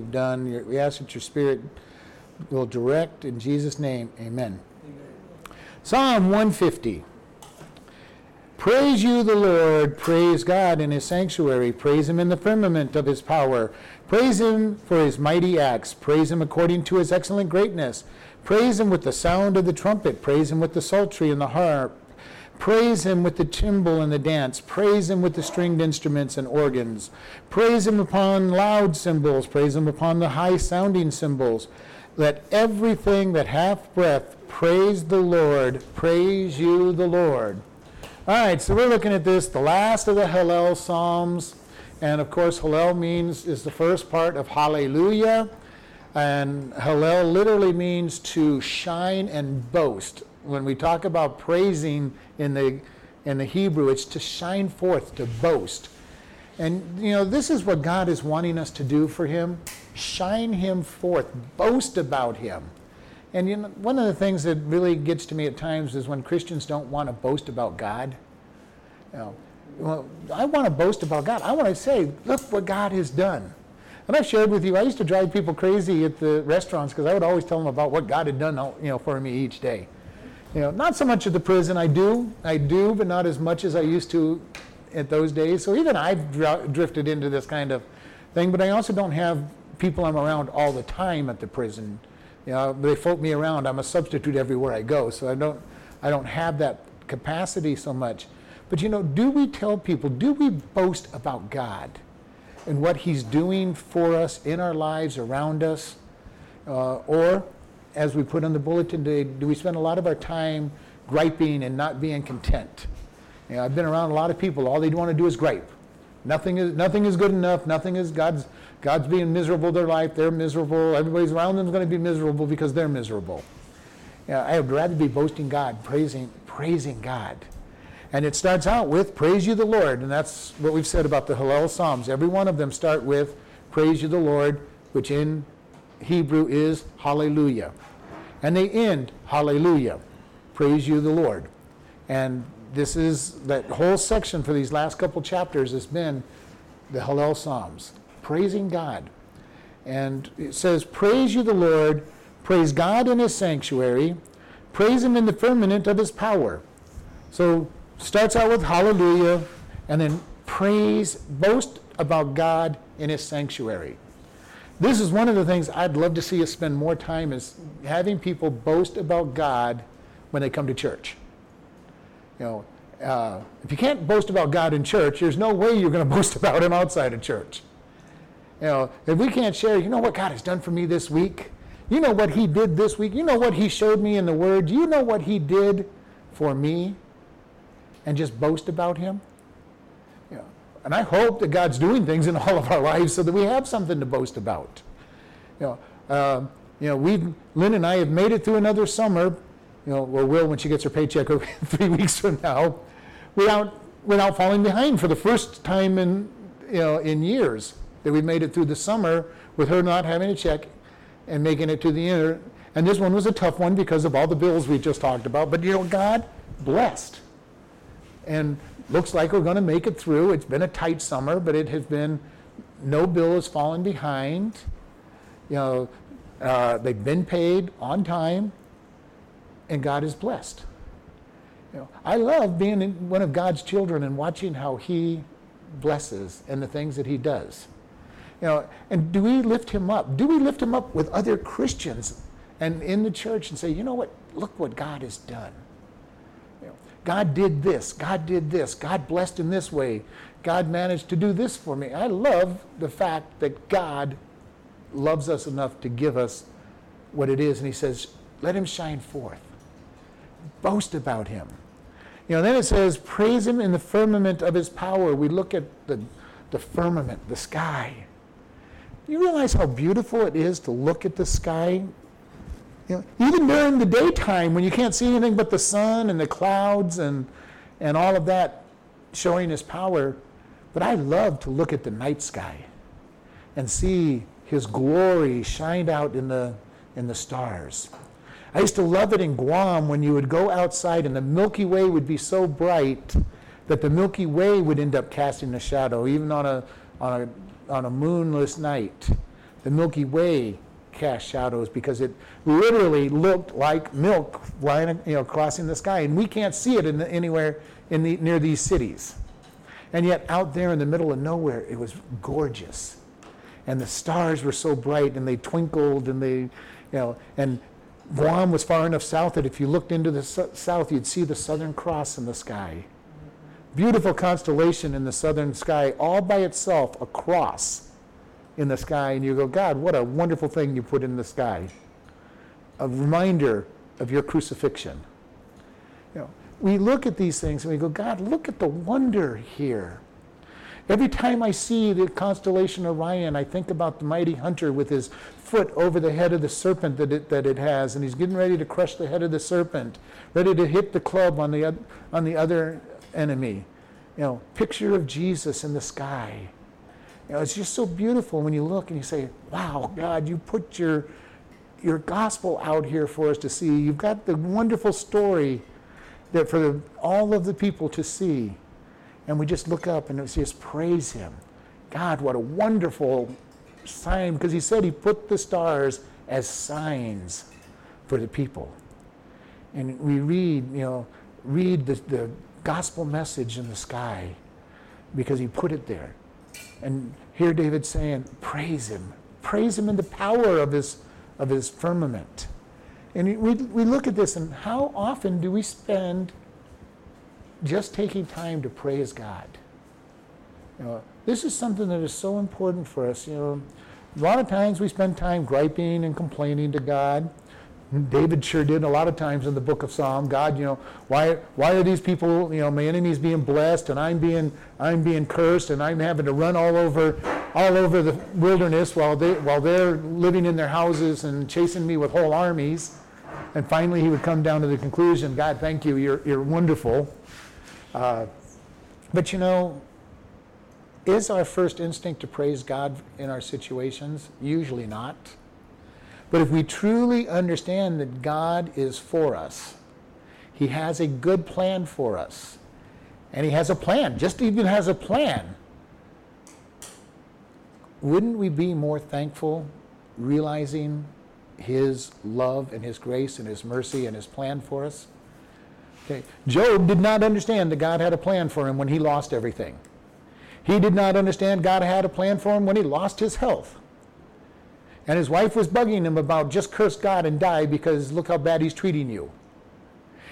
you've done. We ask that your Spirit will direct in Jesus' name. Amen. Amen. Psalm 150. Praise you, the Lord. Praise God in his sanctuary. Praise him in the firmament of his power. Praise him for his mighty acts. Praise him according to his excellent greatness. Praise him with the sound of the trumpet. Praise him with the psaltery and the harp. Praise him with the timbrel and the dance. Praise him with the stringed instruments and organs. Praise him upon loud cymbals. Praise him upon the high sounding cymbals. Let everything that hath breath praise the Lord. Praise you, the Lord. All right, so we're looking at this, the last of the Hallel Psalms. And of course, Hallel means is the first part of Hallelujah. And Hallel literally means to shine and boast. When we talk about praising in the in the Hebrew, it's to shine forth, to boast. And you know, this is what God is wanting us to do for him. Shine him forth, boast about him. And you know, one of the things that really gets to me at times is when Christians don't want to boast about God. You know, well, I want to boast about God. I want to say, look what God has done. And I've shared with you, I used to drive people crazy at the restaurants because I would always tell them about what God had done you know, for me each day. You know, not so much at the prison. I do, I do, but not as much as I used to at those days. So even I've dr- drifted into this kind of thing. But I also don't have people I'm around all the time at the prison. You know, they float me around. I'm a substitute everywhere I go, so I don't, I don't have that capacity so much. But you know, do we tell people? Do we boast about God and what He's doing for us in our lives, around us, uh, or as we put on the bulletin today, do we spend a lot of our time griping and not being content? You know, I've been around a lot of people. All they want to do is gripe. Nothing is nothing is good enough. Nothing is God's God's being miserable their life. They're miserable. Everybody's around them is going to be miserable because they're miserable. You know, I would rather be boasting God, praising praising God. And it starts out with praise you the Lord, and that's what we've said about the Hallel Psalms. Every one of them start with praise you the Lord, which in Hebrew is hallelujah. And they end hallelujah. Praise you the Lord. And this is that whole section for these last couple chapters has been the Hallel Psalms, praising God. And it says, Praise you the Lord, praise God in his sanctuary, praise him in the firmament of his power. So starts out with hallelujah, and then praise, boast about God in his sanctuary. This is one of the things I'd love to see us spend more time is having people boast about God when they come to church. You know, uh, if you can't boast about God in church, there's no way you're going to boast about Him outside of church. You know, if we can't share, you know what God has done for me this week. You know what He did this week. You know what He showed me in the Word. You know what He did for me, and just boast about Him. And I hope that God's doing things in all of our lives so that we have something to boast about. You know, uh, you know, we Lynn and I have made it through another summer you know, or will when she gets her paycheck three weeks from now, without without falling behind for the first time in you know in years that we've made it through the summer with her not having a check and making it to the end. And this one was a tough one because of all the bills we just talked about. But you know, God blessed, and looks like we're going to make it through. It's been a tight summer, but it has been no bill has fallen behind. You know, uh, they've been paid on time and God is blessed. You know, I love being one of God's children and watching how He blesses and the things that He does. You know, and do we lift Him up? Do we lift Him up with other Christians and in the church and say, you know what? Look what God has done. God did this. God did this. God blessed in this way. God managed to do this for me. I love the fact that God loves us enough to give us what it is, and He says, let Him shine forth boast about him. You know, then it says, praise him in the firmament of his power. We look at the, the firmament, the sky. You realize how beautiful it is to look at the sky? You know, even during the daytime when you can't see anything but the sun and the clouds and, and all of that showing his power. But I love to look at the night sky and see his glory shined out in the, in the stars. I used to love it in Guam when you would go outside and the Milky Way would be so bright that the Milky Way would end up casting a shadow, even on a, on a, on a moonless night. the Milky Way cast shadows because it literally looked like milk flying, you know, crossing the sky, and we can't see it in the, anywhere in the, near these cities. And yet, out there in the middle of nowhere, it was gorgeous, and the stars were so bright, and they twinkled, and they, you know, and Guam was far enough south that if you looked into the su- south, you'd see the Southern Cross in the sky. Beautiful constellation in the southern sky, all by itself, a cross in the sky, and you go, God, what a wonderful thing you put in the sky. A reminder of your crucifixion. You know, we look at these things and we go, God, look at the wonder here. Every time I see the constellation Orion, I think about the mighty hunter with his foot over the head of the serpent that it, that it has, and he's getting ready to crush the head of the serpent, ready to hit the club on the, on the other enemy. You know, picture of Jesus in the sky. You know, it's just so beautiful when you look and you say, wow, God, you put your, your gospel out here for us to see. You've got the wonderful story that for the, all of the people to see. And we just look up and just praise him. God, what a wonderful sign, because he said he put the stars as signs for the people. And we read, you know, read the, the gospel message in the sky because he put it there. And here David's saying, praise him. Praise him in the power of his, of his firmament. And we, we look at this and how often do we spend just taking time to praise God? You know, this is something that is so important for us. You know, a lot of times we spend time griping and complaining to God. David sure did a lot of times in the book of Psalm. God, you know, why why are these people, you know, my enemies being blessed and I'm being I'm being cursed and I'm having to run all over all over the wilderness while they while they're living in their houses and chasing me with whole armies. And finally he would come down to the conclusion, God, thank you, you're you're wonderful. Uh, but you know, is our first instinct to praise God in our situations? Usually not. But if we truly understand that God is for us, He has a good plan for us, and He has a plan, just even has a plan, wouldn't we be more thankful realizing His love and His grace and His mercy and His plan for us? Okay. Job did not understand that God had a plan for him when he lost everything. He did not understand God had a plan for him when he lost his health. And his wife was bugging him about just curse God and die because look how bad he's treating you.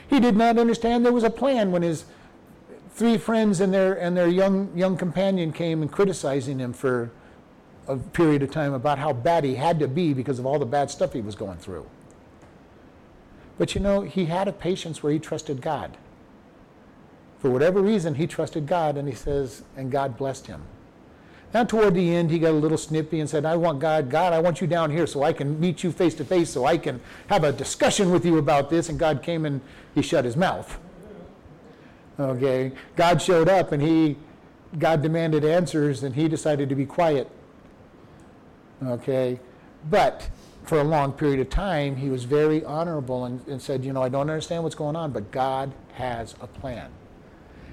He did not understand there was a plan when his three friends and their and their young young companion came and criticizing him for a period of time about how bad he had to be because of all the bad stuff he was going through. But you know, he had a patience where he trusted God. For whatever reason, he trusted God, and he says, and God blessed him. Now, toward the end, he got a little snippy and said, I want God, God, I want you down here so I can meet you face to face, so I can have a discussion with you about this. And God came and he shut his mouth. Okay. God showed up and he, God demanded answers and he decided to be quiet. Okay. But for a long period of time, he was very honorable and, and said, You know, I don't understand what's going on, but God has a plan.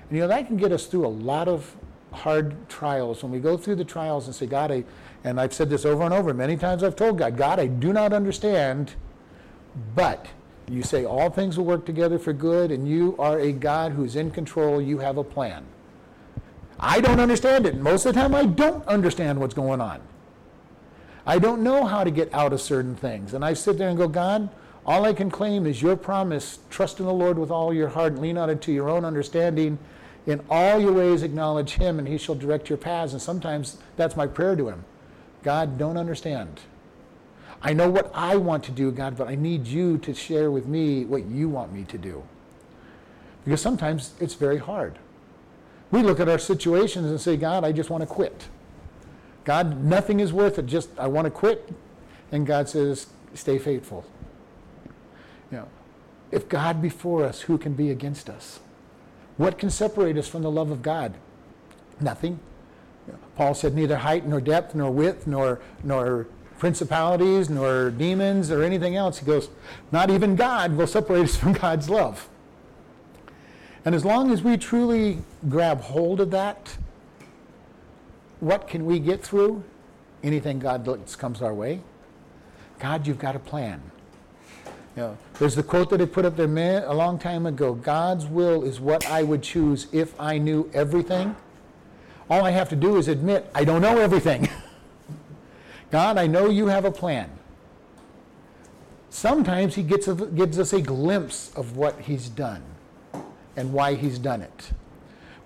And, you know, that can get us through a lot of hard trials, when we go through the trials and say, God, I, and I've said this over and over, many times I've told God, God, I do not understand, but you say all things will work together for good, and you are a God who's in control, you have a plan. I don't understand it. Most of the time, I don't understand what's going on. I don't know how to get out of certain things. And I sit there and go, God, all I can claim is your promise. Trust in the Lord with all your heart and lean not into your own understanding in all your ways, acknowledge him, and he shall direct your paths. And sometimes that's my prayer to him God, don't understand. I know what I want to do, God, but I need you to share with me what you want me to do. Because sometimes it's very hard. We look at our situations and say, God, I just want to quit. God, nothing is worth it. Just, I want to quit. And God says, stay faithful. You know, if God be for us, who can be against us? What can separate us from the love of God? Nothing. Paul said, neither height nor depth nor width nor, nor principalities nor demons or anything else. He goes, not even God will separate us from God's love. And as long as we truly grab hold of that, what can we get through? anything God comes our way. God, you've got a plan. Know, there's the quote that I put up there a long time ago God's will is what I would choose if I knew everything. All I have to do is admit I don't know everything. God, I know you have a plan. Sometimes He gets a, gives us a glimpse of what He's done and why He's done it.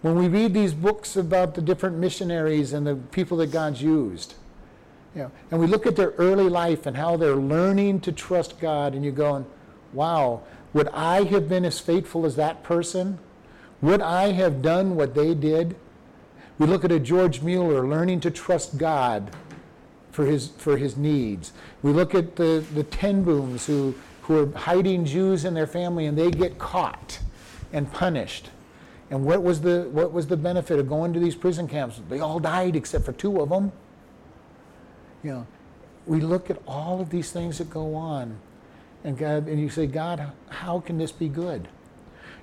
When we read these books about the different missionaries and the people that God's used, you know, and we look at their early life and how they're learning to trust God, and you're going, wow, would I have been as faithful as that person? Would I have done what they did? We look at a George Mueller learning to trust God for his, for his needs. We look at the, the ten Booms who, who are hiding Jews in their family and they get caught and punished. And what was the, what was the benefit of going to these prison camps? They all died except for two of them. You know, we look at all of these things that go on, and God, and you say, God, how can this be good?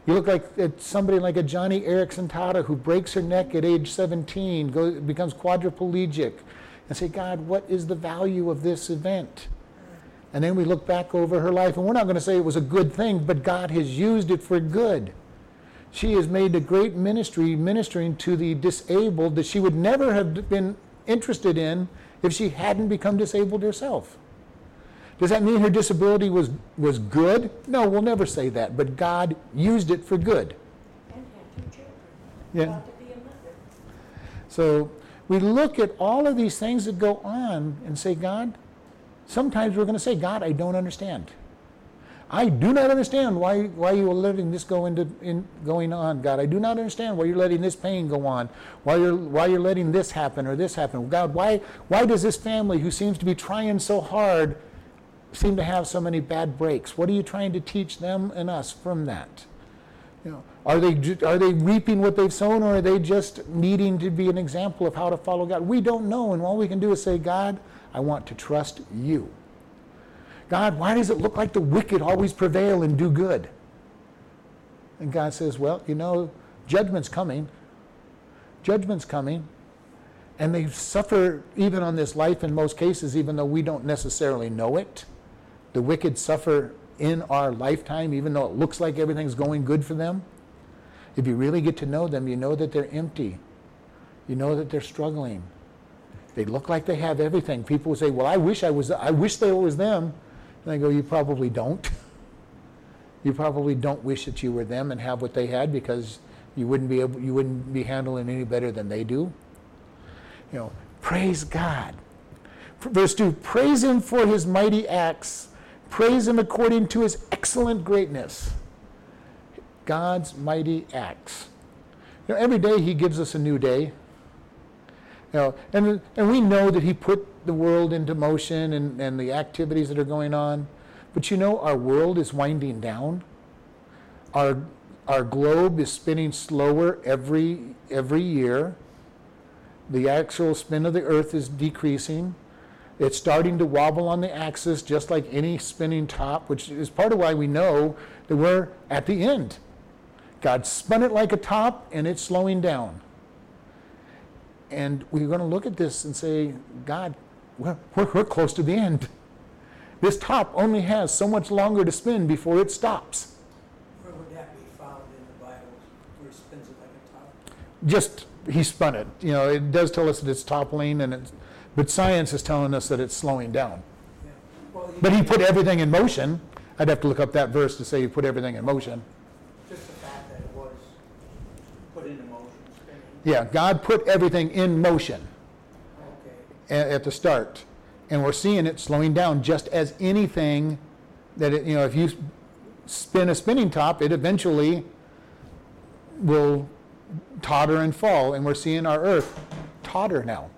You look like at somebody like a Joni Eareckson Tada who breaks her neck at age 17, goes, becomes quadriplegic, and say, God, what is the value of this event? And then we look back over her life, and we're not going to say it was a good thing, but God has used it for good. She has made a great ministry ministering to the disabled that she would never have been interested in if she hadn't become disabled herself. Does that mean her disability was, was good? No, we'll never say that, but God used it for good. And had two children. Yeah. To be a mother. So we look at all of these things that go on and say, God, sometimes we're going to say, God, I don't understand. I do not understand why, why you are letting this go into in, going on, God. I do not understand why you're letting this pain go on, why you're why you're letting this happen or this happen. God, why why does this family who seems to be trying so hard seem to have so many bad breaks? What are you trying to teach them and us from that? You know, are they are they reaping what they've sown, or are they just needing to be an example of how to follow God? We don't know, and all we can do is say, God, I want to trust you. God, why does it look like the wicked always prevail and do good? And God says, Well, you know, judgment's coming. Judgment's coming. And they suffer even on this life in most cases, even though we don't necessarily know it. The wicked suffer in our lifetime, even though it looks like everything's going good for them. If you really get to know them, you know that they're empty. You know that they're struggling. They look like they have everything. People say, "Well, I wish I was. I wish they was them." And I go, "You probably don't. You probably don't wish that you were them and have what they had because you wouldn't be able. You wouldn't be handling any better than they do." You know, praise God. Verse two: Praise Him for His mighty acts. Praise Him according to His excellent greatness. God's mighty acts. You know, every day He gives us a new day. You know, and, and we know that He put the world into motion and, and the activities that are going on. But you know, our world is winding down. Our, our globe is spinning slower every, every year. The actual spin of the earth is decreasing. It's starting to wobble on the axis just like any spinning top, which is part of why we know that we're at the end. God spun it like a top and it's slowing down. And we're going to look at this and say, God, we're, we're, we're close to the end. This top only has so much longer to spin before it stops. Where would that be found in the Bible, where he spins it like a top? Just, he spun it. You know, it does tell us that it's toppling, and it's, but science is telling us that it's slowing down. Yeah. Well, But he put everything in motion. I'd have to look up that verse to say he put everything in motion. Just the fact that it was put into motion, spinning, Yeah, God put everything in motion at the start. And we're seeing it slowing down just as anything that, it, you know, if you spin a spinning top, it eventually will totter and fall. And we're seeing our Earth totter now.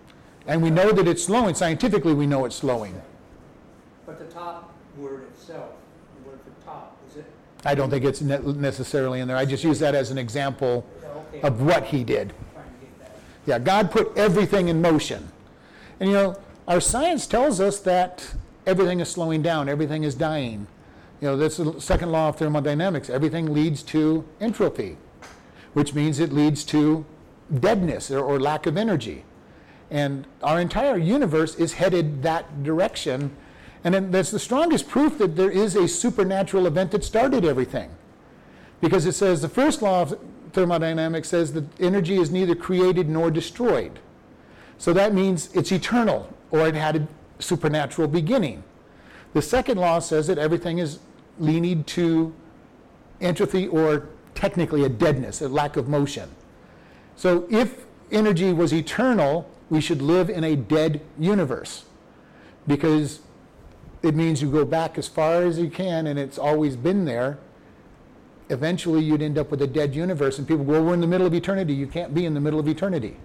And we know that it's slowing. Scientifically, we know it's slowing. But the top word itself, the word for top, is it? I don't think it's ne- necessarily in there. I just use that as an example okay. of what he did. Trying to get that. Yeah, God put everything in motion. And you know, our science tells us that everything is slowing down, everything is dying. You know, this is the second law of thermodynamics. Everything leads to entropy, which means it leads to deadness or, or lack of energy. And our entire universe is headed that direction. And then that's the strongest proof that there is a supernatural event that started everything. Because it says the first law of thermodynamics says that energy is neither created nor destroyed. So that means it's eternal or it had a supernatural beginning. The second law says that everything is leaning to entropy or technically a deadness, a lack of motion. So if energy was eternal, we should live in a dead universe because it means you go back as far as you can and it's always been there. Eventually, you'd end up with a dead universe, and people go, We're in the middle of eternity. You can't be in the middle of eternity.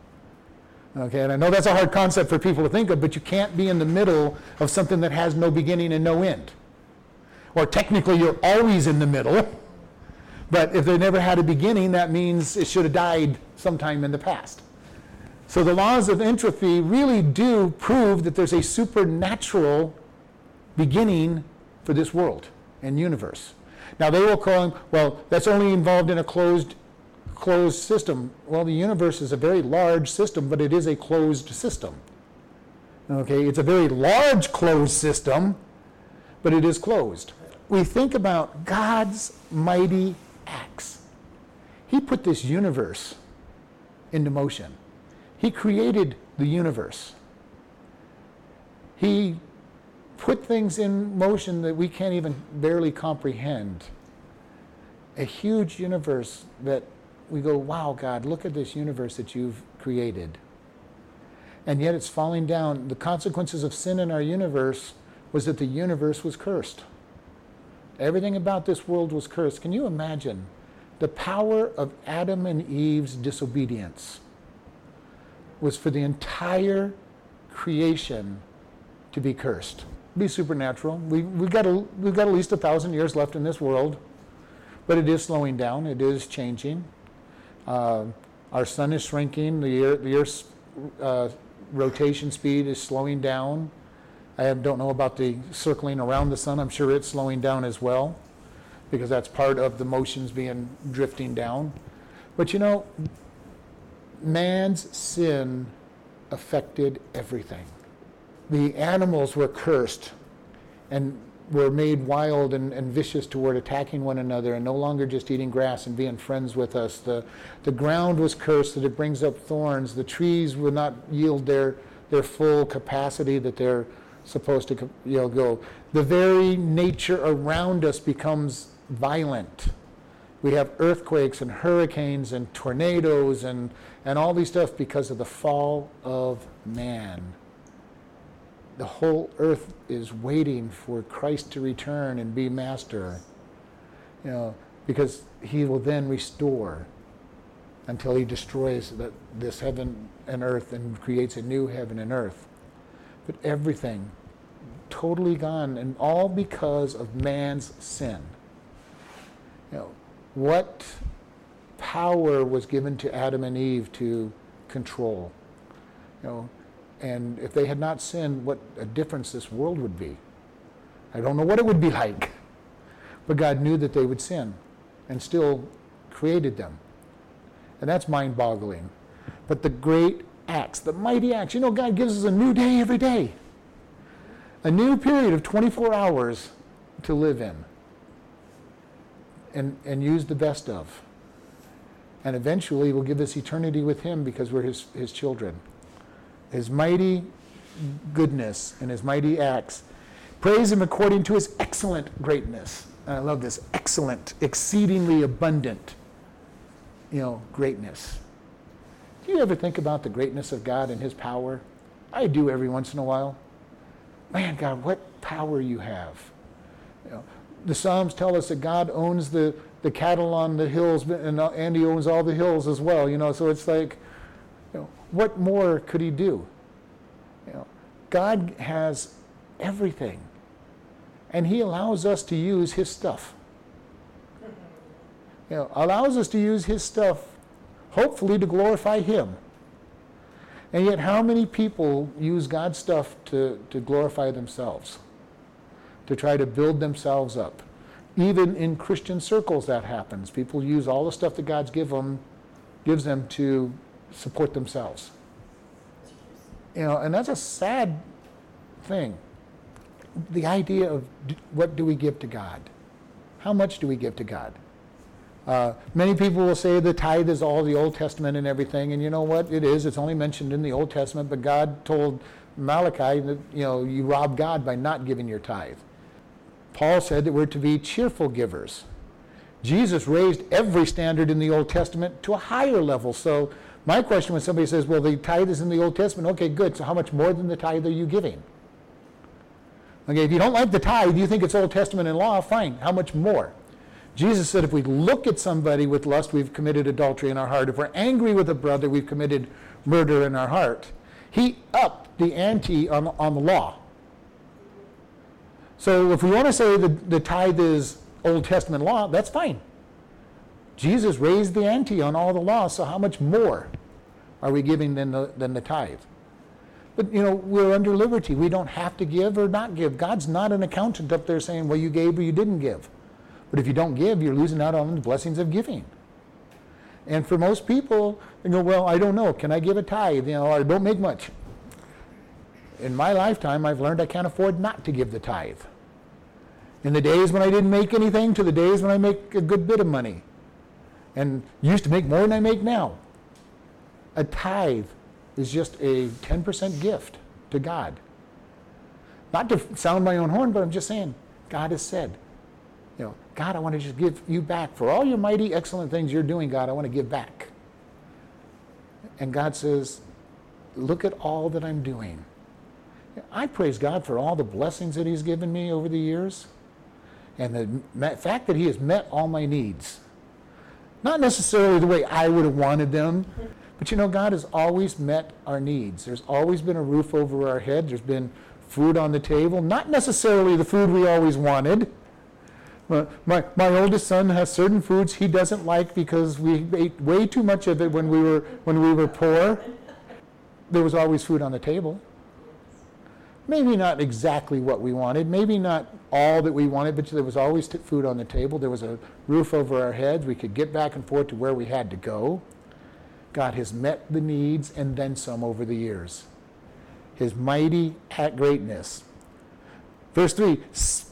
Okay, and I know that's a hard concept for people to think of, but you can't be in the middle of something that has no beginning and no end. Or technically, you're always in the middle, but if they never had a beginning, that means it should have died sometime in the past. So the laws of entropy really do prove that there's a supernatural beginning for this world and universe. Now they will call him, well, that's only involved in a closed closed system. Well, the universe is a very large system, but it is a closed system. Okay, it's a very large closed system, but it is closed. We think about God's mighty acts. He put this universe into motion. He created the universe. He put things in motion that we can't even barely comprehend. A huge universe that we go, wow, God, look at this universe that you've created. And yet it's falling down. The consequences of sin in our universe was that the universe was cursed. Everything about this world was cursed. Can you imagine the power of Adam and Eve's disobedience was for the entire creation to be cursed? Be supernatural. We, we've, got a, we've got at least a thousand years left in this world, but it is slowing down, it is changing. Uh, our sun is shrinking, the, the Earth's uh, rotation speed is slowing down. I don't know about the circling around the sun. I'm sure it's slowing down as well because that's part of the motions being drifting down. But you know, man's sin affected everything. The animals were cursed and were made wild and, and vicious toward attacking one another and no longer just eating grass and being friends with us. The, the ground was cursed that it brings up thorns. The trees will not yield their, their full capacity that they're supposed to you know, go. The very nature around us becomes violent. We have earthquakes and hurricanes and tornadoes and, and all these stuff because of the fall of man the whole earth is waiting for Christ to return and be master. You know, because he will then restore until he destroys the, this heaven and earth and creates a new heaven and earth. But everything totally gone, and all because of man's sin. You know, what power was given to Adam and Eve to control? You know, and if they had not sinned, what a difference this world would be. I don't know what it would be like. But God knew that they would sin and still created them. And that's mind boggling. But the great acts, the mighty acts, you know, God gives us a new day every day, a new period of 24 hours to live in and, and use the best of. And eventually, will give us eternity with Him because we're His, his children his mighty goodness and his mighty acts. Praise him according to his excellent greatness. And I love this excellent, exceedingly abundant, you know, greatness. Do you ever think about the greatness of God and his power? I do every once in a while. Man, God, what power you have. You know, the Psalms tell us that God owns the, the cattle on the hills and, and he owns all the hills as well, you know, so it's like, what more could he do? You know, God has everything, and he allows us to use his stuff. You know, allows us to use his stuff, hopefully to glorify him. And yet, how many people use God's stuff to, to glorify themselves, to try to build themselves up? Even in Christian circles, that happens. People use all the stuff that God's give them, gives them to support themselves. You know, and that's a sad thing. The idea of what do we give to God? How much do we give to God? Uh, many people will say the tithe is all the Old Testament and everything, and you know what? It is. It's only mentioned in the Old Testament, but God told Malachi that you know you rob God by not giving your tithe. Paul said that we're to be cheerful givers. Jesus raised every standard in the Old Testament to a higher level. So my question when somebody says, "Well, the tithe is in the Old Testament," okay, good. So how much more than the tithe are you giving? Okay, if you don't like the tithe, you think it's Old Testament and law, fine. How much more? Jesus said if we look at somebody with lust, we've committed adultery in our heart. If we're angry with a brother, we've committed murder in our heart. He upped the ante on, on the law. So if we want to say that the tithe is Old Testament law, that's fine. Jesus raised the ante on all the law, so how much more are we giving than the, than the tithe? But you know, we're under liberty. We don't have to give or not give. God's not an accountant up there saying, well, you gave or you didn't give. But if you don't give, you're losing out on the blessings of giving. And for most people, they go, well, I don't know. Can I give a tithe? You know, I don't make much. In my lifetime, I've learned I can't afford not to give the tithe. In the days when I didn't make anything to the days when I make a good bit of money. And used to make more than I make now. A tithe is just a 10% gift to God. Not to sound my own horn, but I'm just saying, God has said, you know, God, I want to just give you back for all your mighty, excellent things you're doing, God, I want to give back. And God says, look at all that I'm doing. I praise God for all the blessings that He's given me over the years and the fact that He has met all my needs. Not necessarily the way I would have wanted them, but you know, God has always met our needs. There's always been a roof over our head, there's been food on the table, not necessarily the food we always wanted. My, my, my oldest son has certain foods he doesn't like because we ate way too much of it when we were, when we were poor. There was always food on the table. Maybe not exactly what we wanted, maybe not all that we wanted, but there was always food on the table. There was a roof over our heads. We could get back and forth to where we had to go. God has met the needs and then some over the years. His mighty greatness. Verse 3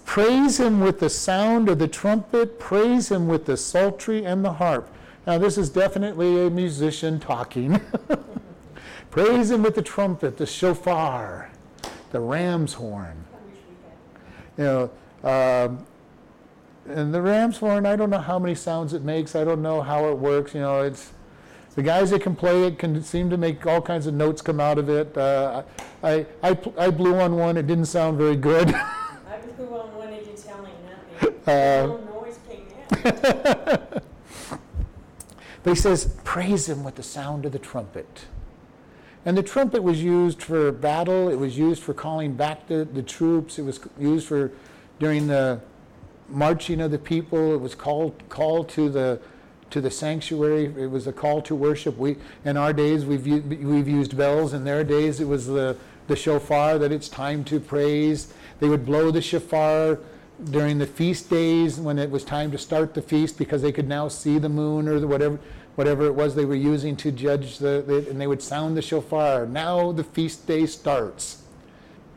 Praise him with the sound of the trumpet, praise him with the psaltery and the harp. Now, this is definitely a musician talking. praise him with the trumpet, the shofar, the ram's horn. You know, um, and the ram's horn, I don't know how many sounds it makes. I don't know how it works. You know, it's the guys that can play it can seem to make all kinds of notes come out of it. Uh, I, I, I blew on one. It didn't sound very good. I blew on one and you telling nothing. Uh, No noise came out. But he says, praise him with the sound of the trumpet. And the trumpet was used for battle, it was used for calling back the, the troops, it was used for during the marching of the people, it was called called to the to the sanctuary, it was a call to worship. We in our days we've we've used bells, in their days it was the the shofar that it's time to praise. They would blow the shofar during the feast days when it was time to start the feast because they could now see the moon or the whatever whatever it was they were using to judge the, the and they would sound the shofar. Now the feast day starts.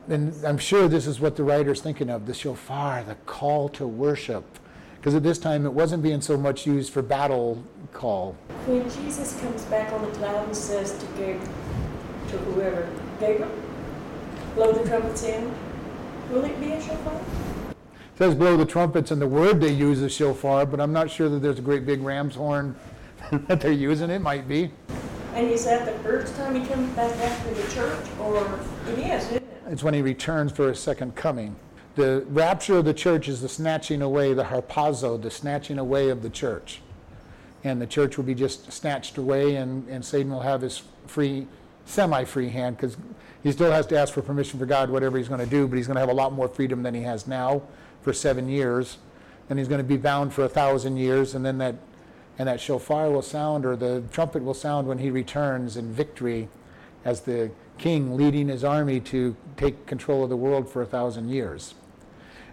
And i'm sure this is what the writer's thinking of the shofar the call to worship. Because at this time it wasn't being so much used for battle call. When Jesus comes back on the cloud and says to Gabriel, to whoever, Gabriel, blow the trumpets in, will it be a shofar? it says blow the trumpets and the word they use is shofar but i'm not sure that there's a great big ram's horn that they're using it might be And is that the first time he comes back after the church, or it is, isn't it? It's when he returns for his second coming. The rapture of the church is the snatching away, the harpazo, the snatching away of the church. And the church will be just snatched away, and, and Satan will have his free, semi free hand, because he still has to ask for permission for God, whatever he's going to do, but he's going to have a lot more freedom than he has now for seven years. And he's going to be bound for a thousand years, and then that, and that shofar will sound, or the trumpet will sound when he returns in victory as the king leading his army to take control of the world for a thousand years.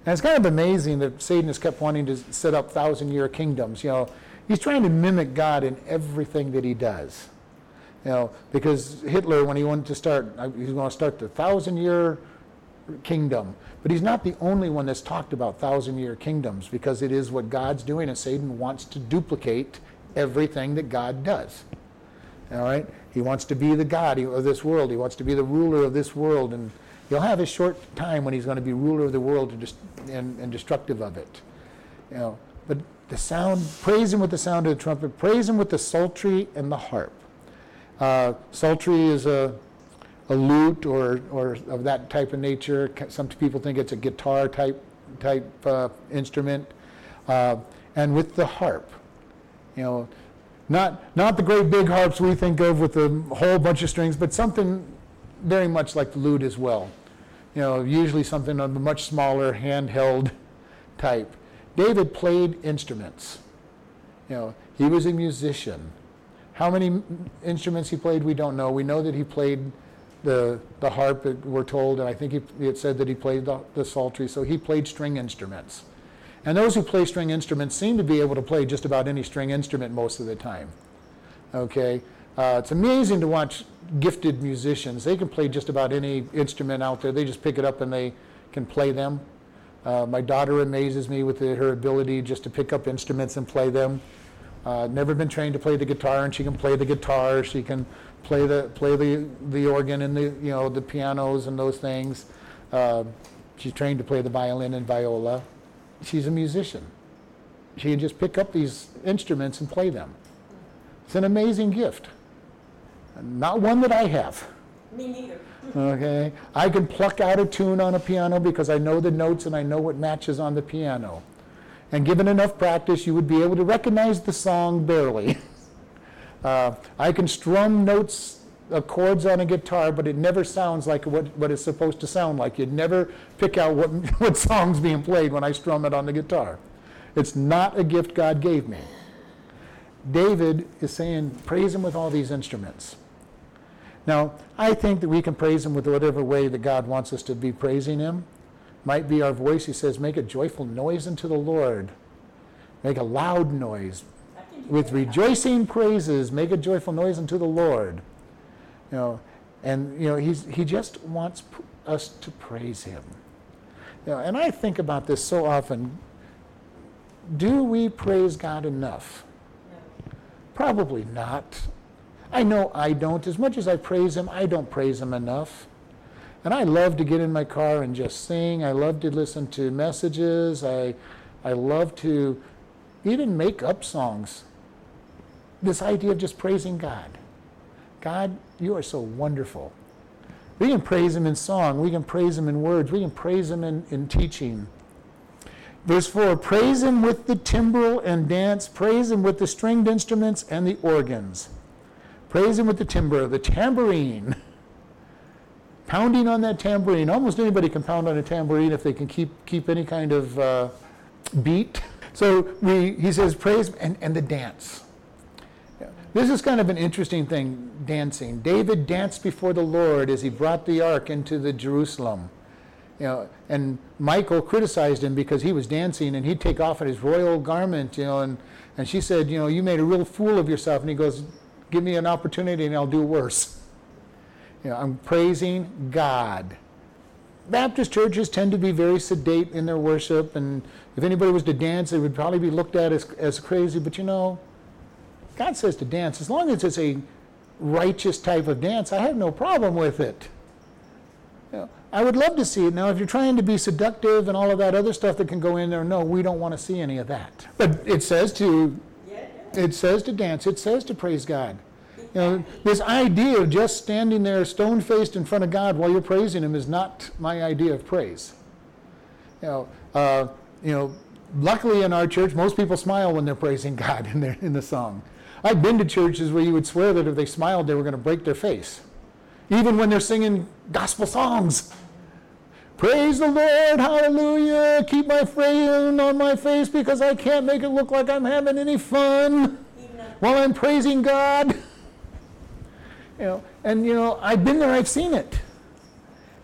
And it's kind of amazing that Satan has kept wanting to set up thousand year kingdoms. You know, he's trying to mimic God in everything that he does. You know, because Hitler, when he wanted to start, uh, he's going to start the thousand year kingdom. But he's not the only one that's talked about thousand year kingdoms because it is what God's doing, and Satan wants to duplicate everything that God does. All right? He wants to be the God of this world. He wants to be the ruler of this world. And he'll have a short time when he's going to be ruler of the world and, and, and destructive of it. You know, but the sound, praise him with the sound of the trumpet, praise him with the psaltery and the harp. Uh, psaltery is a, a lute or, or of that type of nature. Some people think it's a guitar type, type uh, instrument. Uh, and with the harp, you know, not, not the great big harps we think of with a whole bunch of strings, but something very much like the lute as well. You know, usually something of a much smaller handheld type. David played instruments. You know, he was a musician. How many instruments he played, we don't know. We know that he played the, the harp, we're told, and I think he, it said that he played the, the psaltery, so he played string instruments. And those who play string instruments seem to be able to play just about any string instrument most of the time. Okay? Uh, it's amazing to watch gifted musicians. They can play just about any instrument out there. They just pick it up and they can play them. Uh, my daughter amazes me with the, her ability just to pick up instruments and play them. Uh, never been trained to play the guitar, and she can play the guitar. She can play the play the the organ and the you know the pianos and those things. Uh, she's trained to play the violin and viola. She's a musician. She can just pick up these instruments and play them. It's an amazing gift. Not one that I have. Me neither. Okay? I can pluck out a tune on a piano because I know the notes and I know what matches on the piano. And given enough practice, you would be able to recognize the song barely. Uh, I can strum notes, uh, chords on a guitar, but it never sounds like what, what it's supposed to sound like. You'd never pick out what, what song's being played when I strum it on the guitar. It's not a gift God gave me. David is saying, praise him with all these instruments. Now, I think that we can praise him with whatever way that God wants us to be praising him. Might be our voice. He says, make a joyful noise unto the Lord. Make a loud noise. With rejoicing praises, make a joyful noise unto the Lord. You know, and you know, he's, he just wants us to praise him. You know, and I think about this so often. Do we praise God enough? Probably not. I know I don't. As much as I praise Him, I don't praise Him enough. And I love to get in my car and just sing. I love to listen to messages. I, I love to even make up songs. This idea of just praising God. God, you are so wonderful. We can praise Him in song. We can praise Him in words. We can praise Him in, in teaching. Verse 4 Praise Him with the timbrel and dance. Praise Him with the stringed instruments and the organs. Praise him with the timbre, the tambourine. Pounding on that tambourine. Almost anybody can pound on a tambourine if they can keep, keep any kind of uh, beat. So we, he says, praise and, and the dance. This is kind of an interesting thing, dancing. David danced before the Lord as he brought the ark into the Jerusalem. You know, and Michal criticized him because he was dancing and he'd take off his royal garment, you know, and, and she said, you know, you made a real fool of yourself. And he goes, give me an opportunity and I'll do worse. You know, I'm praising God. Baptist churches tend to be very sedate in their worship, and if anybody was to dance, they would probably be looked at as, as crazy. But you know, God says to dance. As long as it's a righteous type of dance, I have no problem with it. You know, I would love to see it. Now, if you're trying to be seductive and all of that other stuff that can go in there, no, we don't want to see any of that. But it says to it says to dance. It says to praise God. You know, this idea of just standing there stone faced in front of God while you're praising Him is not my idea of praise. You know, uh, you know, luckily in our church, most people smile when they're praising God in, their, in the song. I've been to churches where you would swear that if they smiled, they were going to break their face, even when they're singing gospel songs. Praise the Lord, hallelujah. Keep my frame on my face because I can't make it look like I'm having any fun while I'm praising God. You know, and you know, I've been there, I've seen it.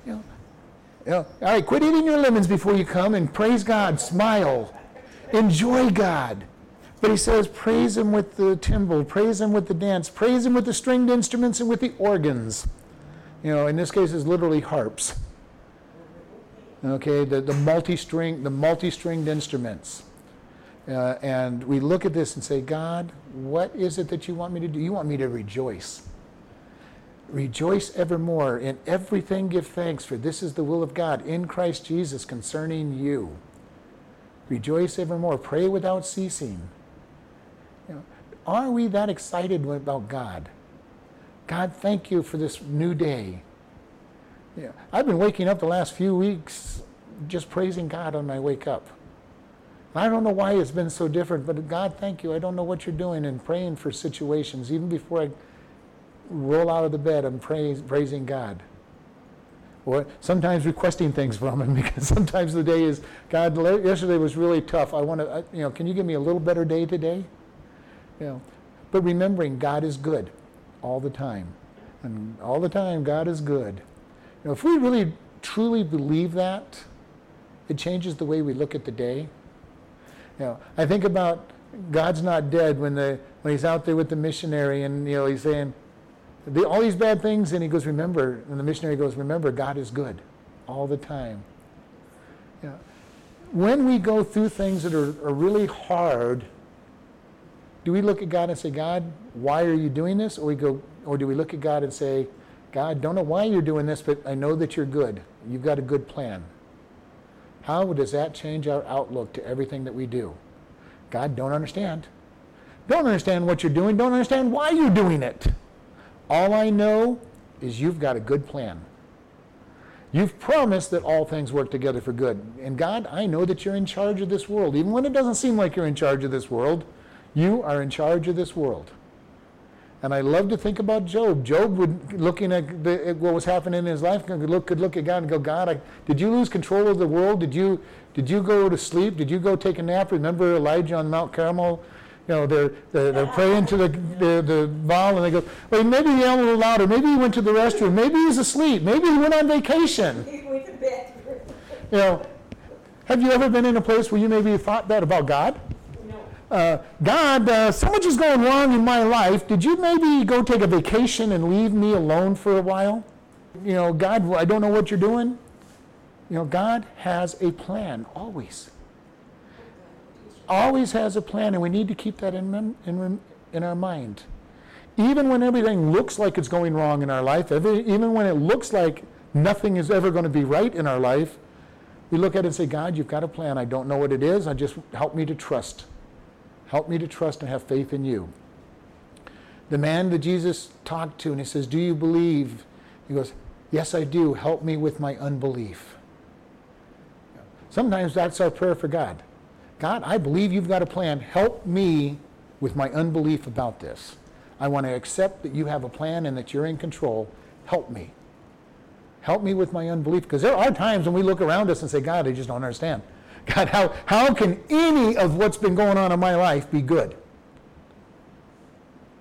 You know, you know, all right, quit eating your lemons before you come and praise God, smile, enjoy God. But he says, praise him with the timbrel, praise him with the dance, praise him with the stringed instruments and with the organs. You know, in this case, it's literally harps. Okay, the, the multi-string, the multi-stringed instruments. Uh, and we look at this and say, God, what is it that you want me to do? You want me to rejoice. Rejoice evermore. In everything give thanks, for this is the will of God in Christ Jesus concerning you. Rejoice evermore. Pray without ceasing. Are we that excited about God? God, thank you for this new day. Yeah, I've been waking up the last few weeks just praising God when I wake up. I don't know why it's been so different, but God, thank you. I don't know what you're doing and praying for situations. Even before I roll out of the bed, I'm praise, praising God. Or sometimes requesting things from Him because sometimes the day is, God, yesterday was really tough. I want to, you know, can you give me a little better day today? You know, but remembering God is good all the time. And all the time, God is good. Know, if we really truly believe that, it changes the way we look at the day. You know, I think about God's not dead when the when he's out there with the missionary and you know he's saying all these bad things and he goes remember and the missionary goes remember God is good all the time. You know, when we go through things that are, are really hard, do we look at God and say, God, why are you doing this? Or we go, or do we look at God and say, God, don't know why you're doing this, but I know that you're good. You've got a good plan. How does that change our outlook to everything that we do? God, don't understand. Don't understand what you're doing. Don't understand why you're doing it. All I know is you've got a good plan. You've promised that all things work together for good. And God, I know that you're in charge of this world. Even when it doesn't seem like you're in charge of this world, you are in charge of this world. And I love to think about Job. Job would, looking at, the, at what was happening in his life, could look, could look at God and go, God, I, did you lose control of the world? Did you, did you go to sleep? Did you go take a nap? Remember Elijah on Mount Carmel? You know, they're, they're, they're praying to the, the, the Baal and they go, well, maybe he yelled a little louder. Maybe he went to the restroom. Maybe he's asleep. Maybe he went on vacation. You know, have you ever been in a place where you maybe thought that about God? Uh, God, uh, so much is going wrong in my life. Did you maybe go take a vacation and leave me alone for a while? You know, God, I don't know what you're doing. You know, God has a plan, always. Always has a plan, and we need to keep that in, in, in our mind. Even when everything looks like it's going wrong in our life, every, even when it looks like nothing is ever going to be right in our life, we look at it and say, God, you've got a plan. I don't know what it is. I just help me to trust Help me to trust and have faith in you. The man that Jesus talked to, and he says, Do you believe? He goes, Yes, I do. Help me with my unbelief. Sometimes that's our prayer for God. God, I believe you've got a plan. Help me with my unbelief about this. I want to accept that you have a plan and that you're in control. Help me. Help me with my unbelief. Because there are times when we look around us and say, God, I just don't understand. God, how, how can any of what's been going on in my life be good?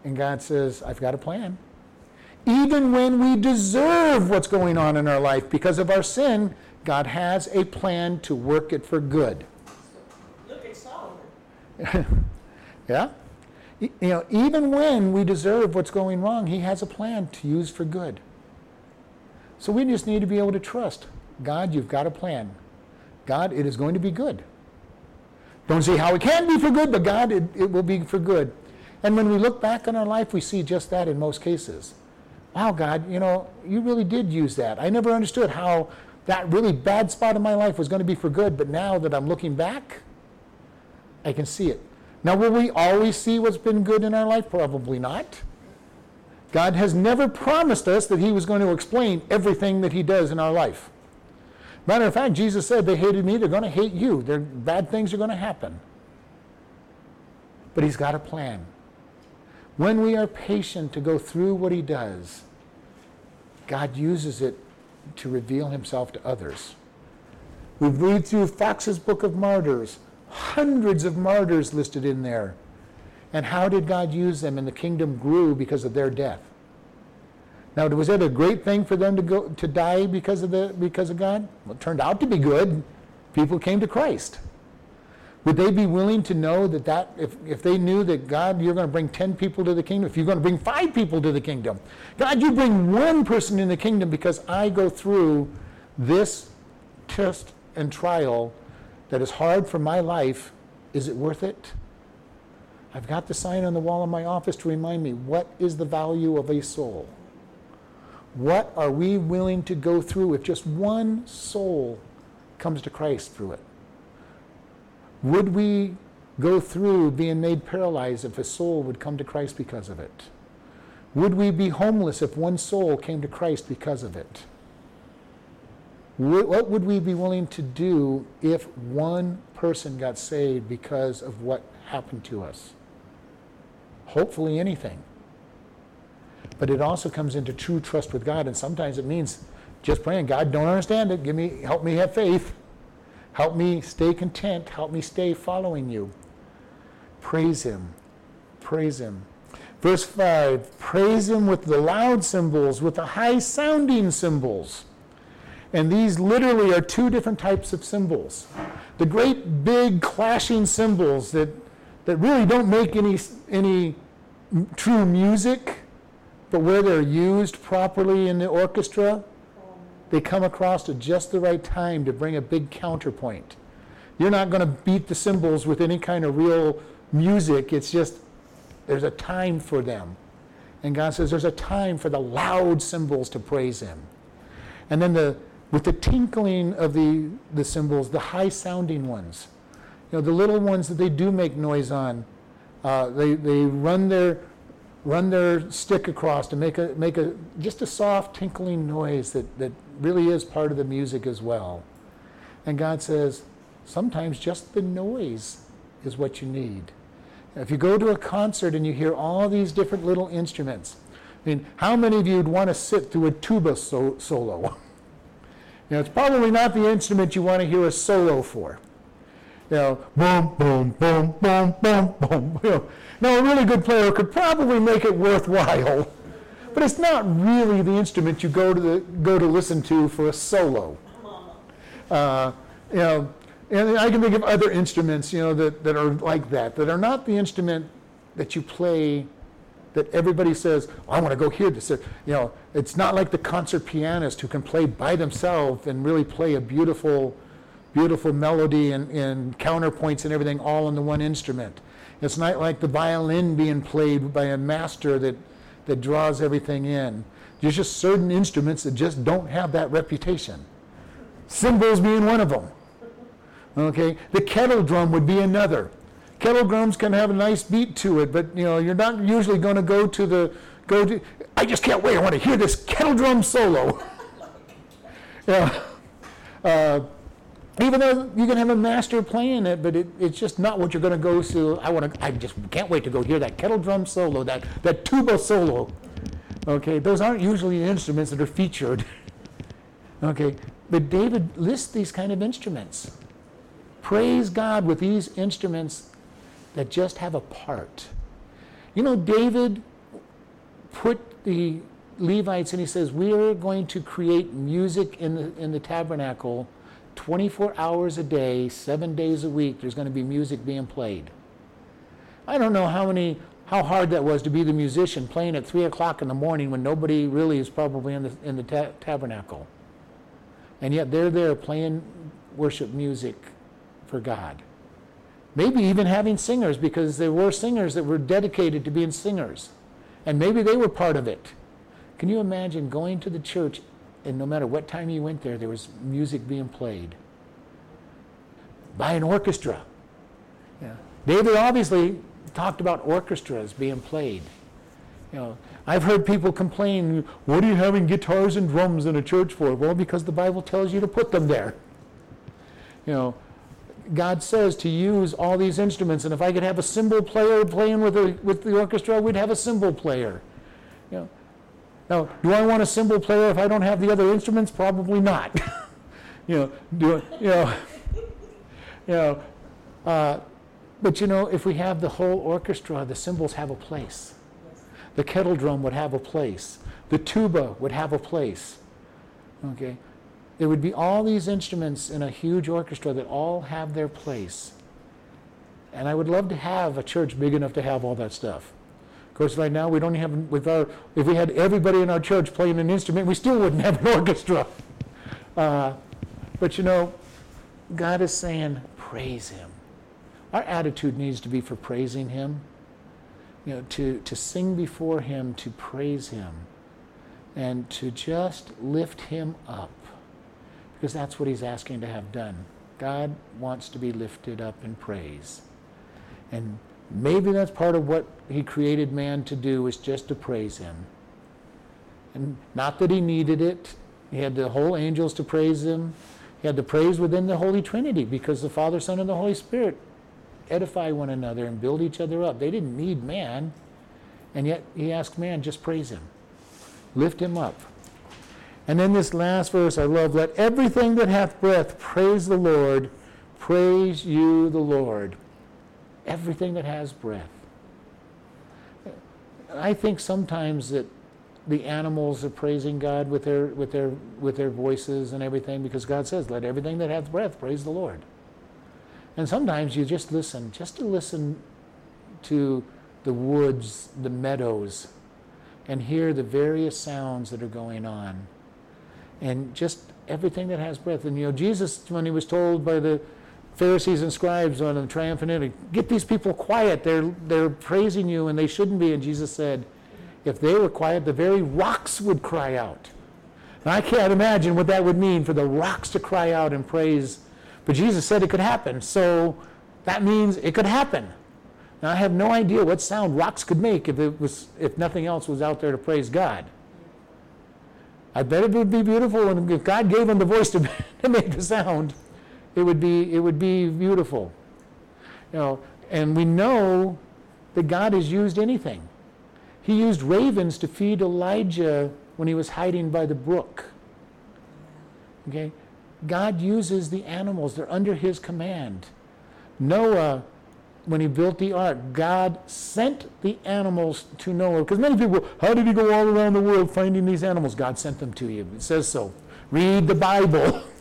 And God says, I've got a plan. Even when we deserve what's going on in our life because of our sin, God has a plan to work it for good. Look at Solomon. yeah? You know, even when we deserve what's going wrong, He has a plan to use for good. So we just need to be able to trust God, you've got a plan. God, it is going to be good. Don't see how it can be for good, but God, it, it will be for good. And when we look back on our life, we see just that in most cases. Wow, God, you know, you really did use that. I never understood how that really bad spot in my life was going to be for good, but now that I'm looking back, I can see it. Now, will we always see what's been good in our life? Probably not. God has never promised us that He was going to explain everything that He does in our life. Matter of fact, Jesus said, They hated me, they're going to hate you. Their bad things are going to happen. But He's got a plan. When we are patient to go through what He does, God uses it to reveal Himself to others. We read through Fox's Book of Martyrs, hundreds of martyrs listed in there. And how did God use them? And the kingdom grew because of their death. Now, was it a great thing for them to go to die because of the because of God? Well, it turned out to be good. People came to Christ. Would they be willing to know that that if, if they knew that God, you're going to bring 10 people to the kingdom, if you're going to bring five people to the kingdom, God, you bring one person in the kingdom because I go through this test and trial that is hard for my life, is it worth it? I've got the sign on the wall in my office to remind me what is the value of a soul? What are we willing to go through if just one soul comes to Christ through it? Would we go through being made paralyzed if a soul would come to Christ because of it? Would we be homeless if one soul came to Christ because of it? What would we be willing to do if one person got saved because of what happened to us? Hopefully, anything. But it also comes into true trust with God, and sometimes it means just praying, God, don't understand it. Give me, help me have faith. Help me stay content. Help me stay following you. Praise Him. Praise Him. Verse 5 Praise Him with the loud cymbals, with the high sounding cymbals. And these literally are two different types of cymbals. The great big clashing cymbals that, that really don't make any, any true music, but where they're used properly in the orchestra, they come across at just the right time to bring a big counterpoint. You're not going to beat the cymbals with any kind of real music. It's just there's a time for them. And God says there's a time for the loud cymbals to praise Him. And then the with the tinkling of the, the cymbals, the high sounding ones. You know, the little ones that they do make noise on, uh, they, they run their run their stick across to make a make a just a soft tinkling noise that, that really is part of the music as well. And God says, sometimes just the noise is what you need. If you go to a concert and you hear all these different little instruments, I mean, how many of you would want to sit through a tuba so- solo? You know, it's probably not the instrument you want to hear a solo for. You know, boom, boom, boom, boom, boom, boom. You know, now, a really good player could probably make it worthwhile, but it's not really the instrument you go to, the, go to listen to for a solo. Uh, you know, and I can think of other instruments, you know, that, that are like that, that are not the instrument that you play that everybody says, I want to go hear this. You know, it's not like the concert pianist who can play by themselves and really play a beautiful, beautiful melody and, and counterpoints and everything all on the one instrument. It's not like the violin being played by a master that, that draws everything in. There's just certain instruments that just don't have that reputation. Cymbals being one of them. Okay, the kettle drum would be another. Kettle drums can have a nice beat to it, but you know you're not usually going to go to the go to. I just can't wait. I want to hear this kettle drum solo. yeah. Uh, even though you can have a master playing it, but it, it's just not what you're going to go to. I want to. I just can't wait to go hear that kettle drum solo, that that tuba solo. Okay, those aren't usually instruments that are featured. okay, but David lists these kind of instruments. Praise God with these instruments that just have a part. You know, David put the Levites and he says, We are going to create music in the, in the tabernacle 24 hours a day, seven days a week. There's going to be music being played. I don't know how many how hard that was to be the musician playing at three o'clock in the morning when nobody really is probably in the in the ta- tabernacle, and yet they're there playing worship music for God. Maybe even having singers because there were singers that were dedicated to being singers. And maybe they were part of it. Can you imagine going to the church and no matter what time you went there, there was music being played by an orchestra? Yeah. David obviously talked about orchestras being played. You know, I've heard people complain, what are you having guitars and drums in a church for? Well, because the Bible tells you to put them there. You know, God says to use all these instruments, and if I could have a cymbal player playing with the, with the orchestra, we'd have a cymbal player. You know, now, do I want a cymbal player if I don't have the other instruments? Probably not. you know, do you know, you know, uh, but you know, if we have the whole orchestra, the cymbals have a place. The kettle drum would have a place. The tuba would have a place. Okay, there would be all these instruments in a huge orchestra that all have their place. And I would love to have a church big enough to have all that stuff. Of course, right now we don't have with our. If we had everybody in our church playing an instrument, we still wouldn't have an orchestra. Uh, but you know, God is saying, praise Him. Our attitude needs to be for praising Him. You know, to to sing before Him, to praise Him, and to just lift Him up, because that's what He's asking to have done. God wants to be lifted up in praise. And maybe that's part of what he created man to do is just to praise him. And not that he needed it. He had the whole angels to praise him. He had the praise within the Holy Trinity because the Father, Son, and the Holy Spirit edify one another and build each other up. They didn't need man. And yet he asked man, just praise him. Lift him up. And then this last verse I love let everything that hath breath praise the Lord. Praise you, the Lord. Everything that has breath. I think sometimes that the animals are praising God with their, with their, with their voices and everything because God says, let everything that hath breath praise the Lord. And sometimes you just listen, just to listen to the woods, the meadows, and hear the various sounds that are going on and just everything that has breath. And you know, Jesus, when he was told by the Pharisees and scribes on the triumphant entry, get these people quiet. They're, they're praising you and they shouldn't be. And Jesus said, if they were quiet, the very rocks would cry out. And I can't imagine what that would mean for the rocks to cry out and praise. But Jesus said it could happen. So that means it could happen. Now I have no idea what sound rocks could make if it was if nothing else was out there to praise God. I bet it would be beautiful, and if God gave them the voice to, to make the sound, it would be it would be beautiful. You know, and we know that God has used anything. He used ravens to feed Elijah when he was hiding by the brook. Okay? God uses the animals, they're under his command. Noah when he built the ark, God sent the animals to Noah. Because many people, how did he go all around the world finding these animals? God sent them to you. It says so. Read the Bible.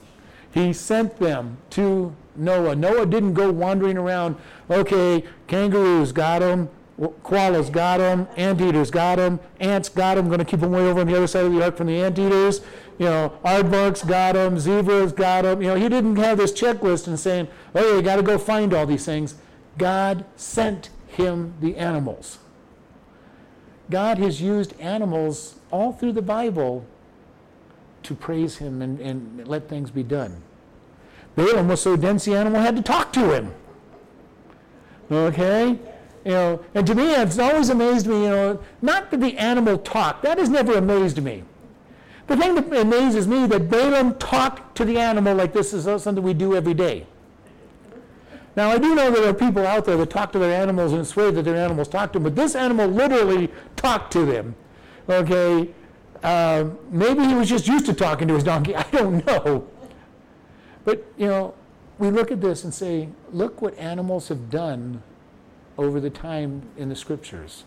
he sent them to Noah. Noah didn't go wandering around, okay, kangaroos got them, koalas got them, anteaters got them, ants got them, going to keep them way over on the other side of the ark from the anteaters. You know, aardvarks got them, zebras got them. You know, he didn't have this checklist and saying, oh, you got to go find all these things. God sent him the animals. God has used animals all through the Bible to praise him and, and let things be done. Balaam was so dense the animal had to talk to him. Okay? You know, and to me, it's always amazed me, you know, not that the animal talked. That has never amazed me. The thing that amazes me that Balaam talked to the animal like this is something we do every day. Now, I do know there are people out there that talk to their animals and swear that their animals talk to them, but this animal literally talked to them. Okay? Uh, maybe he was just used to talking to his donkey. I don't know. But, you know, we look at this and say, look what animals have done over the time in the scriptures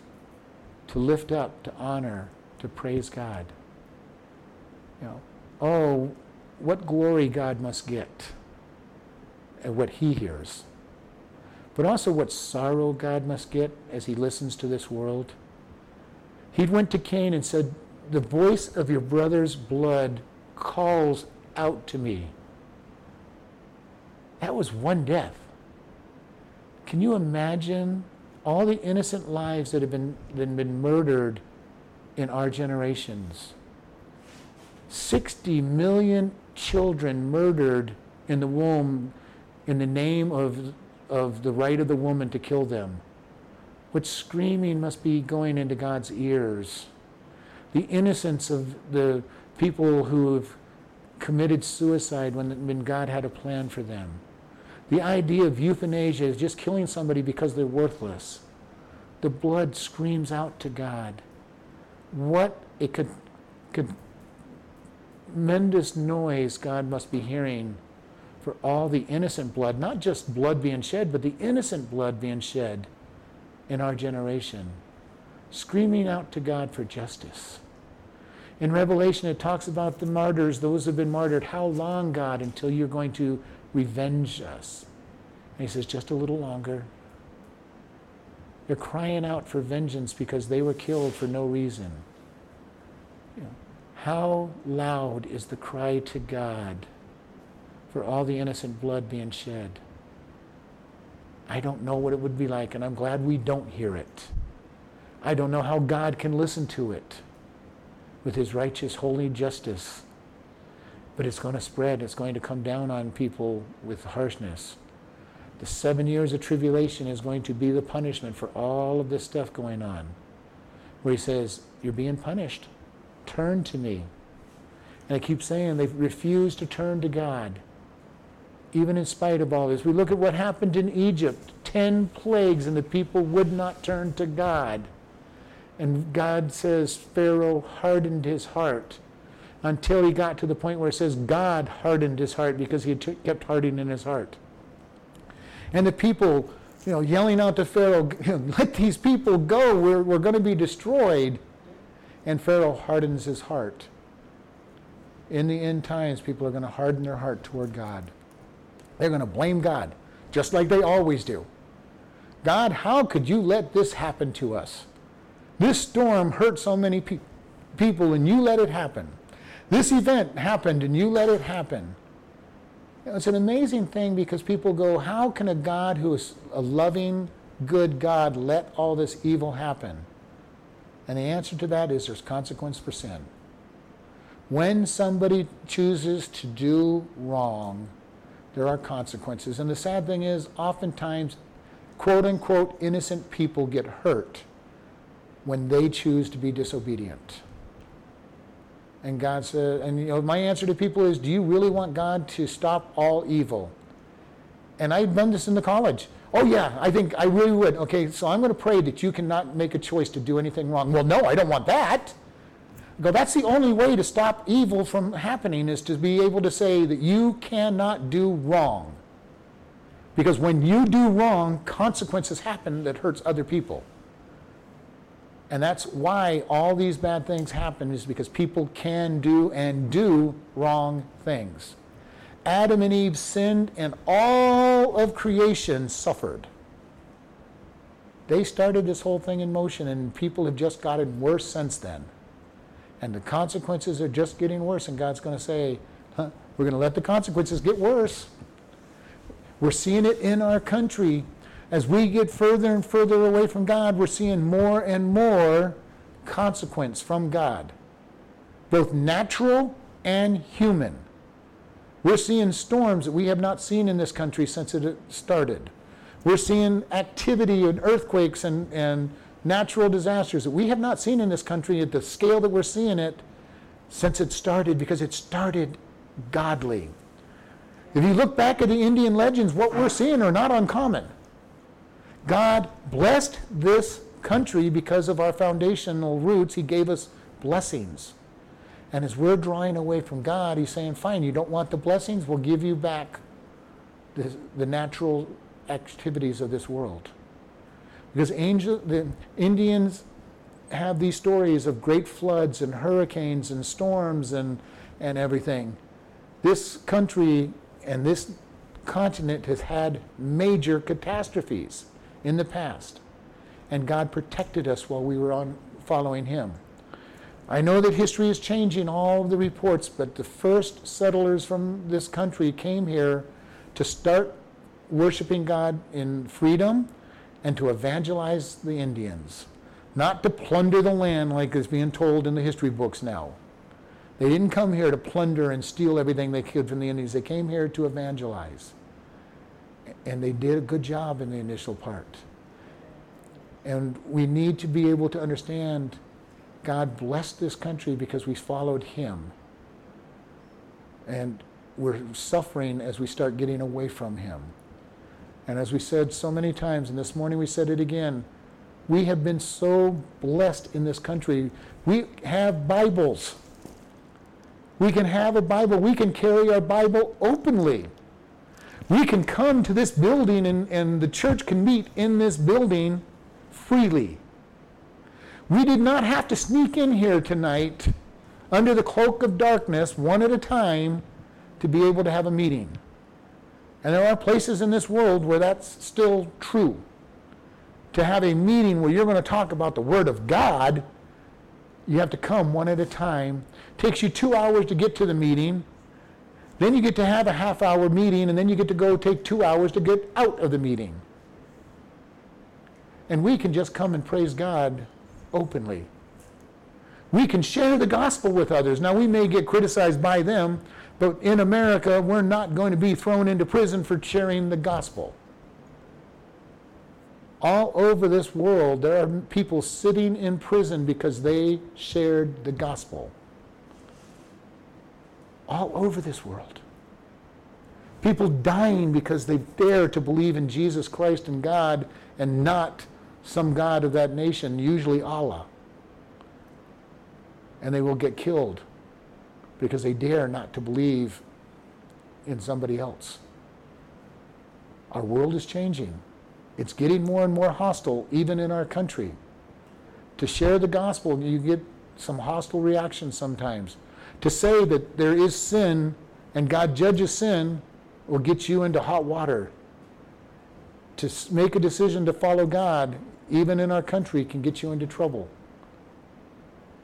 to lift up, to honor, to praise God. You know, oh, what glory God must get at what he hears but also what sorrow God must get as he listens to this world. He went to Cain and said, The voice of your brother's blood calls out to me. That was one death. Can you imagine all the innocent lives that have been, been, been murdered in our generations? 60 million children murdered in the womb in the name of of the right of the woman to kill them. What screaming must be going into God's ears. The innocence of the people who have committed suicide when, when God had a plan for them. The idea of euthanasia is just killing somebody because they're worthless. The blood screams out to God. What a tremendous noise God must be hearing for all the innocent blood, not just blood being shed, but the innocent blood being shed in our generation, screaming out to God for justice. In Revelation, it talks about the martyrs, those who have been martyred. How long, God, until you're going to revenge us? And he says, just a little longer, They're crying out for vengeance because they were killed for no reason. You know, how loud is the cry to God for all the innocent blood being shed? I don't know what it would be like, and I'm glad we don't hear it. I don't know how God can listen to it with his righteous, holy justice. But it's going to spread, it's going to come down on people with harshness. The seven years of tribulation is going to be the punishment for all of this stuff going on. Where he says, You're being punished. Turn to me. And I keep saying they've refused to turn to God, even in spite of all this. We look at what happened in Egypt ten plagues, and the people would not turn to God. And God says Pharaoh hardened his heart until he got to the point where it says God hardened his heart because he kept hardening in his heart. And the people, you know, yelling out to Pharaoh, let these people go, we're, we're going to be destroyed. And Pharaoh hardens his heart. In the end times, people are going to harden their heart toward God. They're going to blame God, just like they always do. God, how could you let this happen to us? This storm hurt so many pe- people and you let it happen. This event happened and you let it happen. It's an amazing thing because people go, How can a God who is a loving, good God let all this evil happen? And the answer to that is there's consequence for sin. When somebody chooses to do wrong, there are consequences. And the sad thing is, oftentimes, quote unquote, innocent people get hurt when they choose to be disobedient. And God said, and you know, my answer to people is, do you really want God to stop all evil? And I've done this in the college. Oh yeah, I think I really would. Okay, so I'm going to pray that you cannot make a choice to do anything wrong. Well, no, I don't want that. I go, that's the only way to stop evil from happening is to be able to say that you cannot do wrong. Because when you do wrong, consequences happen that hurts other people. And that's why all these bad things happen, is because people can do and do wrong things. Adam and Eve sinned, and all of creation suffered. They started this whole thing in motion, and people have just gotten worse since then. And the consequences are just getting worse, and God's going to say, huh, We're going to let the consequences get worse. We're seeing it in our country as we get further and further away from God, we're seeing more and more consequence from God, both natural and human. We're seeing storms that we have not seen in this country since it started. We're seeing activity and earthquakes and, and natural disasters that we have not seen in this country at the scale that we're seeing it since it started because it started godly. If you look back at the Indian legends, what we're seeing are not uncommon. God blessed this country because of our foundational roots. He gave us blessings. And as we're drawing away from God, He's saying, Fine, you don't want the blessings? We'll give you back the, the natural activities of this world. Because angel, the Indians have these stories of great floods and hurricanes and storms and, and everything. This country and this continent has had major catastrophes in the past. And God protected us while we were on following Him. I know that history is changing all the reports, but the first settlers from this country came here to start worshiping God in freedom and to evangelize the Indians, not to plunder the land like is being told in the history books now. They didn't come here to plunder and steal everything they could from the Indians. They came here to evangelize and they did a good job in the initial part. And we need to be able to understand God blessed this country because we followed Him. And we're suffering as we start getting away from Him. And as we said so many times, and this morning we said it again, we have been so blessed in this country. We have Bibles. We can have a Bible. We can carry our Bible openly. We can come to this building and, and the church can meet in this building freely. We did not have to sneak in here tonight under the cloak of darkness, one at a time, to be able to have a meeting. And there are places in this world where that's still true. to have a meeting where you're going to talk about the Word of God, you have to come one at a time. It Takes you two hours to get to the meeting. Then you get to have a half hour meeting, and then you get to go take two hours to get out of the meeting. And we can just come and praise God openly. We can share the gospel with others. Now, we may get criticized by them, but in America, we're not going to be thrown into prison for sharing the gospel. All over this world, there are people sitting in prison because they shared the gospel. All over this world. People dying because they dare to believe in Jesus Christ and God and not some God of that nation, usually Allah. And they will get killed because they dare not to believe in somebody else. Our world is changing. It's getting more and more hostile, even in our country. To share the gospel, you get some hostile reactions sometimes. To say that there is sin and God judges sin will get you into hot water. To make a decision to follow God, even in our country, can get you into trouble.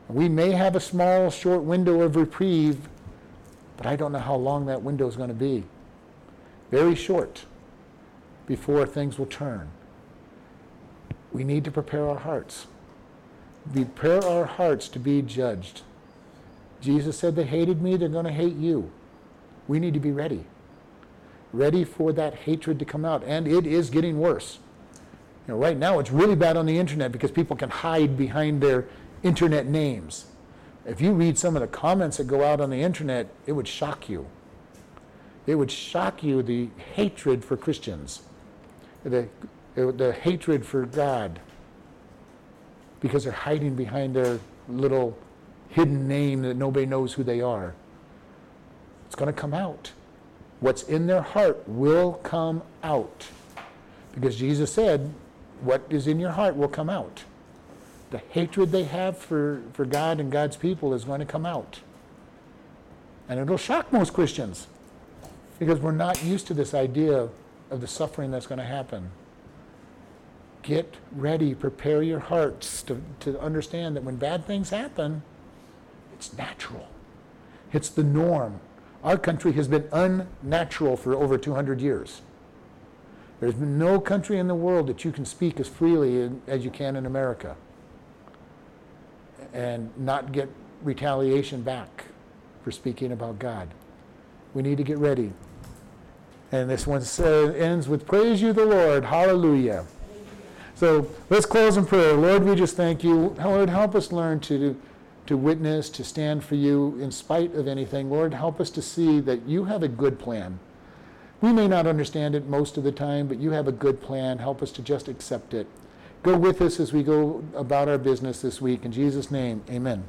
We may have a small, short window of reprieve, but I don't know how long that window is going to be. Very short before things will turn. We need to prepare our hearts. Prepare our hearts to be judged. Jesus said, They hated me, they're going to hate you. We need to be ready. Ready for that hatred to come out. And it is getting worse. You know, right now, it's really bad on the internet because people can hide behind their internet names. If you read some of the comments that go out on the internet, it would shock you. It would shock you the hatred for Christians, the, the hatred for God, because they're hiding behind their little hidden name that nobody knows who they are. It's going to come out. What's in their heart will come out. Because Jesus said, What is in your heart will come out the hatred they have for, for God and God's people is going to come out. And it'll shock most Christians because we're not used to this idea of the suffering that's going to happen. Get ready, prepare your hearts to, to understand that when bad things happen, it's natural. It's the norm. Our country has been unnatural for over 200 years. There's been no country in the world that you can speak as freely as you can in America and not get retaliation back for speaking about God. We need to get ready. And this one says, ends with Praise you, the Lord. Hallelujah. So let's close in prayer. Lord, we just thank you. Lord, help us learn to, to witness, to stand for you in spite of anything. Lord, help us to see that you have a good plan. We may not understand it most of the time, but you have a good plan. Help us to just accept it. Go with us as we go about our business this week. In Jesus' name, amen.